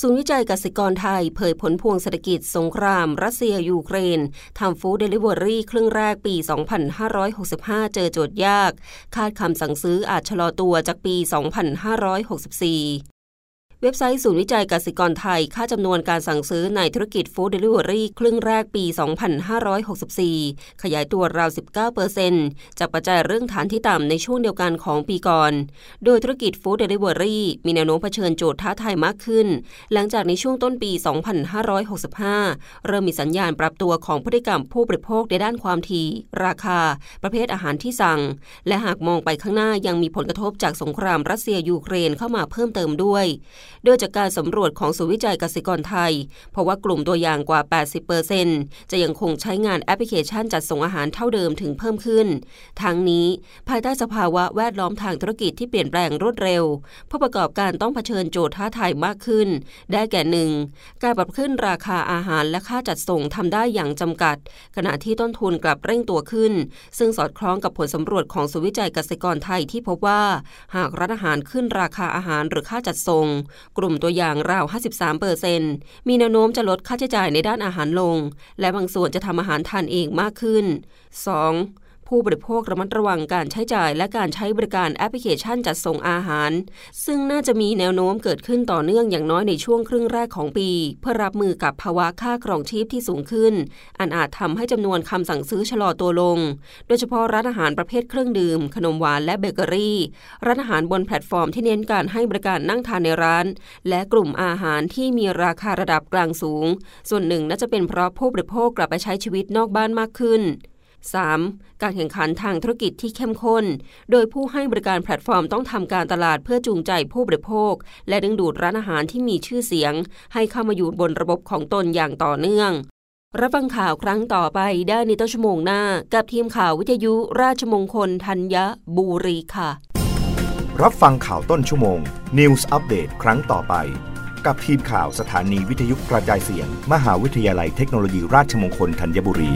ศูนย์วิจัยกสิกรไทยเผยผลพวงเศรษฐกิจสงคราม รัสเซีย ยูเครนทำฟู้ดเดลิเวอรี่ครึ่งแรกปี 2565 เจอโจทย์ยาก คาดคำสั่งซื้ออาจชะลอตัวจากปี 2564 เว็บไซต์ศูนย์วิจัยกสิกรไทย คาดจำนวนการสั่งซื้อในธุรกิจฟู้ดเดลิเวอรี่ครึ่งแรกปี 2564 ขยายตัวราว 19%จากปัจจัยเรื่องฐานที่ต่ำในช่วงเดียวกันของปีก่อน โดยธุรกิจฟู้ดเดลิเวอรี่มีแนวโน้มเผชิญโจทย์ท้าทายมากขึ้น หลังจากในช่วงต้นปี 2565 เริ่มมีสัญญาณปรับตัวของพฤติกรรมผู้บริโภคในด้านความถี่ ราคา ประเภทอาหารที่สั่ง และหากมองไปข้างหน้ายังมีผลกระทบจากสงครามรัสเซียยูเครนเข้ามาเพิ่มเติมด้วยโดยจากการสำรวจของศูนย์วิจัยกสิกรไทย เพราะว่ากลุ่มตัวอย่างกว่า 80%จะยังคงใช้งานแอปพลิเคชันจัดส่งอาหารเท่าเดิมถึงเพิ่มขึ้น ทั้งนี้ภายใต้สภาวะแวดล้อมทางธุรกิจที่เปลี่ยนแปลงรวดเร็ว ผู้ประกอบการต้องเผชิญโจทย์ท้าทายมากขึ้น ได้แก่หนึ่งการปรับขึ้นราคาอาหารและค่าจัดส่งทำได้อย่างจำกัด ขณะที่ต้นทุนกลับเร่งตัวขึ้น ซึ่งสอดคล้องกับผลสำรวจของศูนย์วิจัยเกษตรกรไทยที่พบว่า หากร้านอาหารขึ้นราคาอาหารหรือค่าจัดส่งกลุ่มตัวอย่างราว 53เปอร์เซนมีแนวโน้มจะลดค่าใช้จ่ายในด้านอาหารลง และบางส่วนจะทำอาหารทานเองมากขึ้น 2. ผู้บริโภคระมัดระวังการใช้จ่ายและการใช้บริการแอปพลิเคชันจัดส่งอาหาร ซึ่งน่าจะมีแนวโน้มเกิดขึ้นต่อเนื่องอย่างน้อยในช่วงครึ่งแรกของปี เพื่อรับมือกับภาวะค่าครองชีพที่สูงขึ้น อันอาจทำให้จำนวนคำสั่งซื้อชะลอตัวลง โดยเฉพาะร้านอาหารประเภทเครื่องดื่ม ขนมหวานและเบเกอรี่ร้านอาหารบนแพลตฟอร์มที่เน้นการให้บริการนั่งทานในร้าน และกลุ่มอาหารที่มีราคาระดับกลางสูง ส่วนหนึ่งน่าจะเป็นเพราะผู้บริโภคกลับไปใช้ชีวิตนอกบ้านมากขึ้น 3. การแข่งขันทางธุรกิจที่เข้มข้น โดยผู้ให้บริการแพลตฟอร์มต้องทำการตลาดเพื่อจูงใจผู้บริโภค และดึงดูดร้านอาหารที่มีชื่อเสียง ให้เข้ามาอยู่บนระบบของตนอย่างต่อเนื่อง รับฟังข่าวครั้งต่อไปได้ในต้นชั่วโมงหน้า กับทีมข่าววิทยุราชมงคลธัญบุรีค่ะ รับฟังข่าวต้นชั่วโมง News อัปเดตครั้งต่อไป กับทีมข่าวสถานีวิทยุกระจายเสียง มหาวิทยาลัยเทคโนโลยีราชมงคลธัญบุรี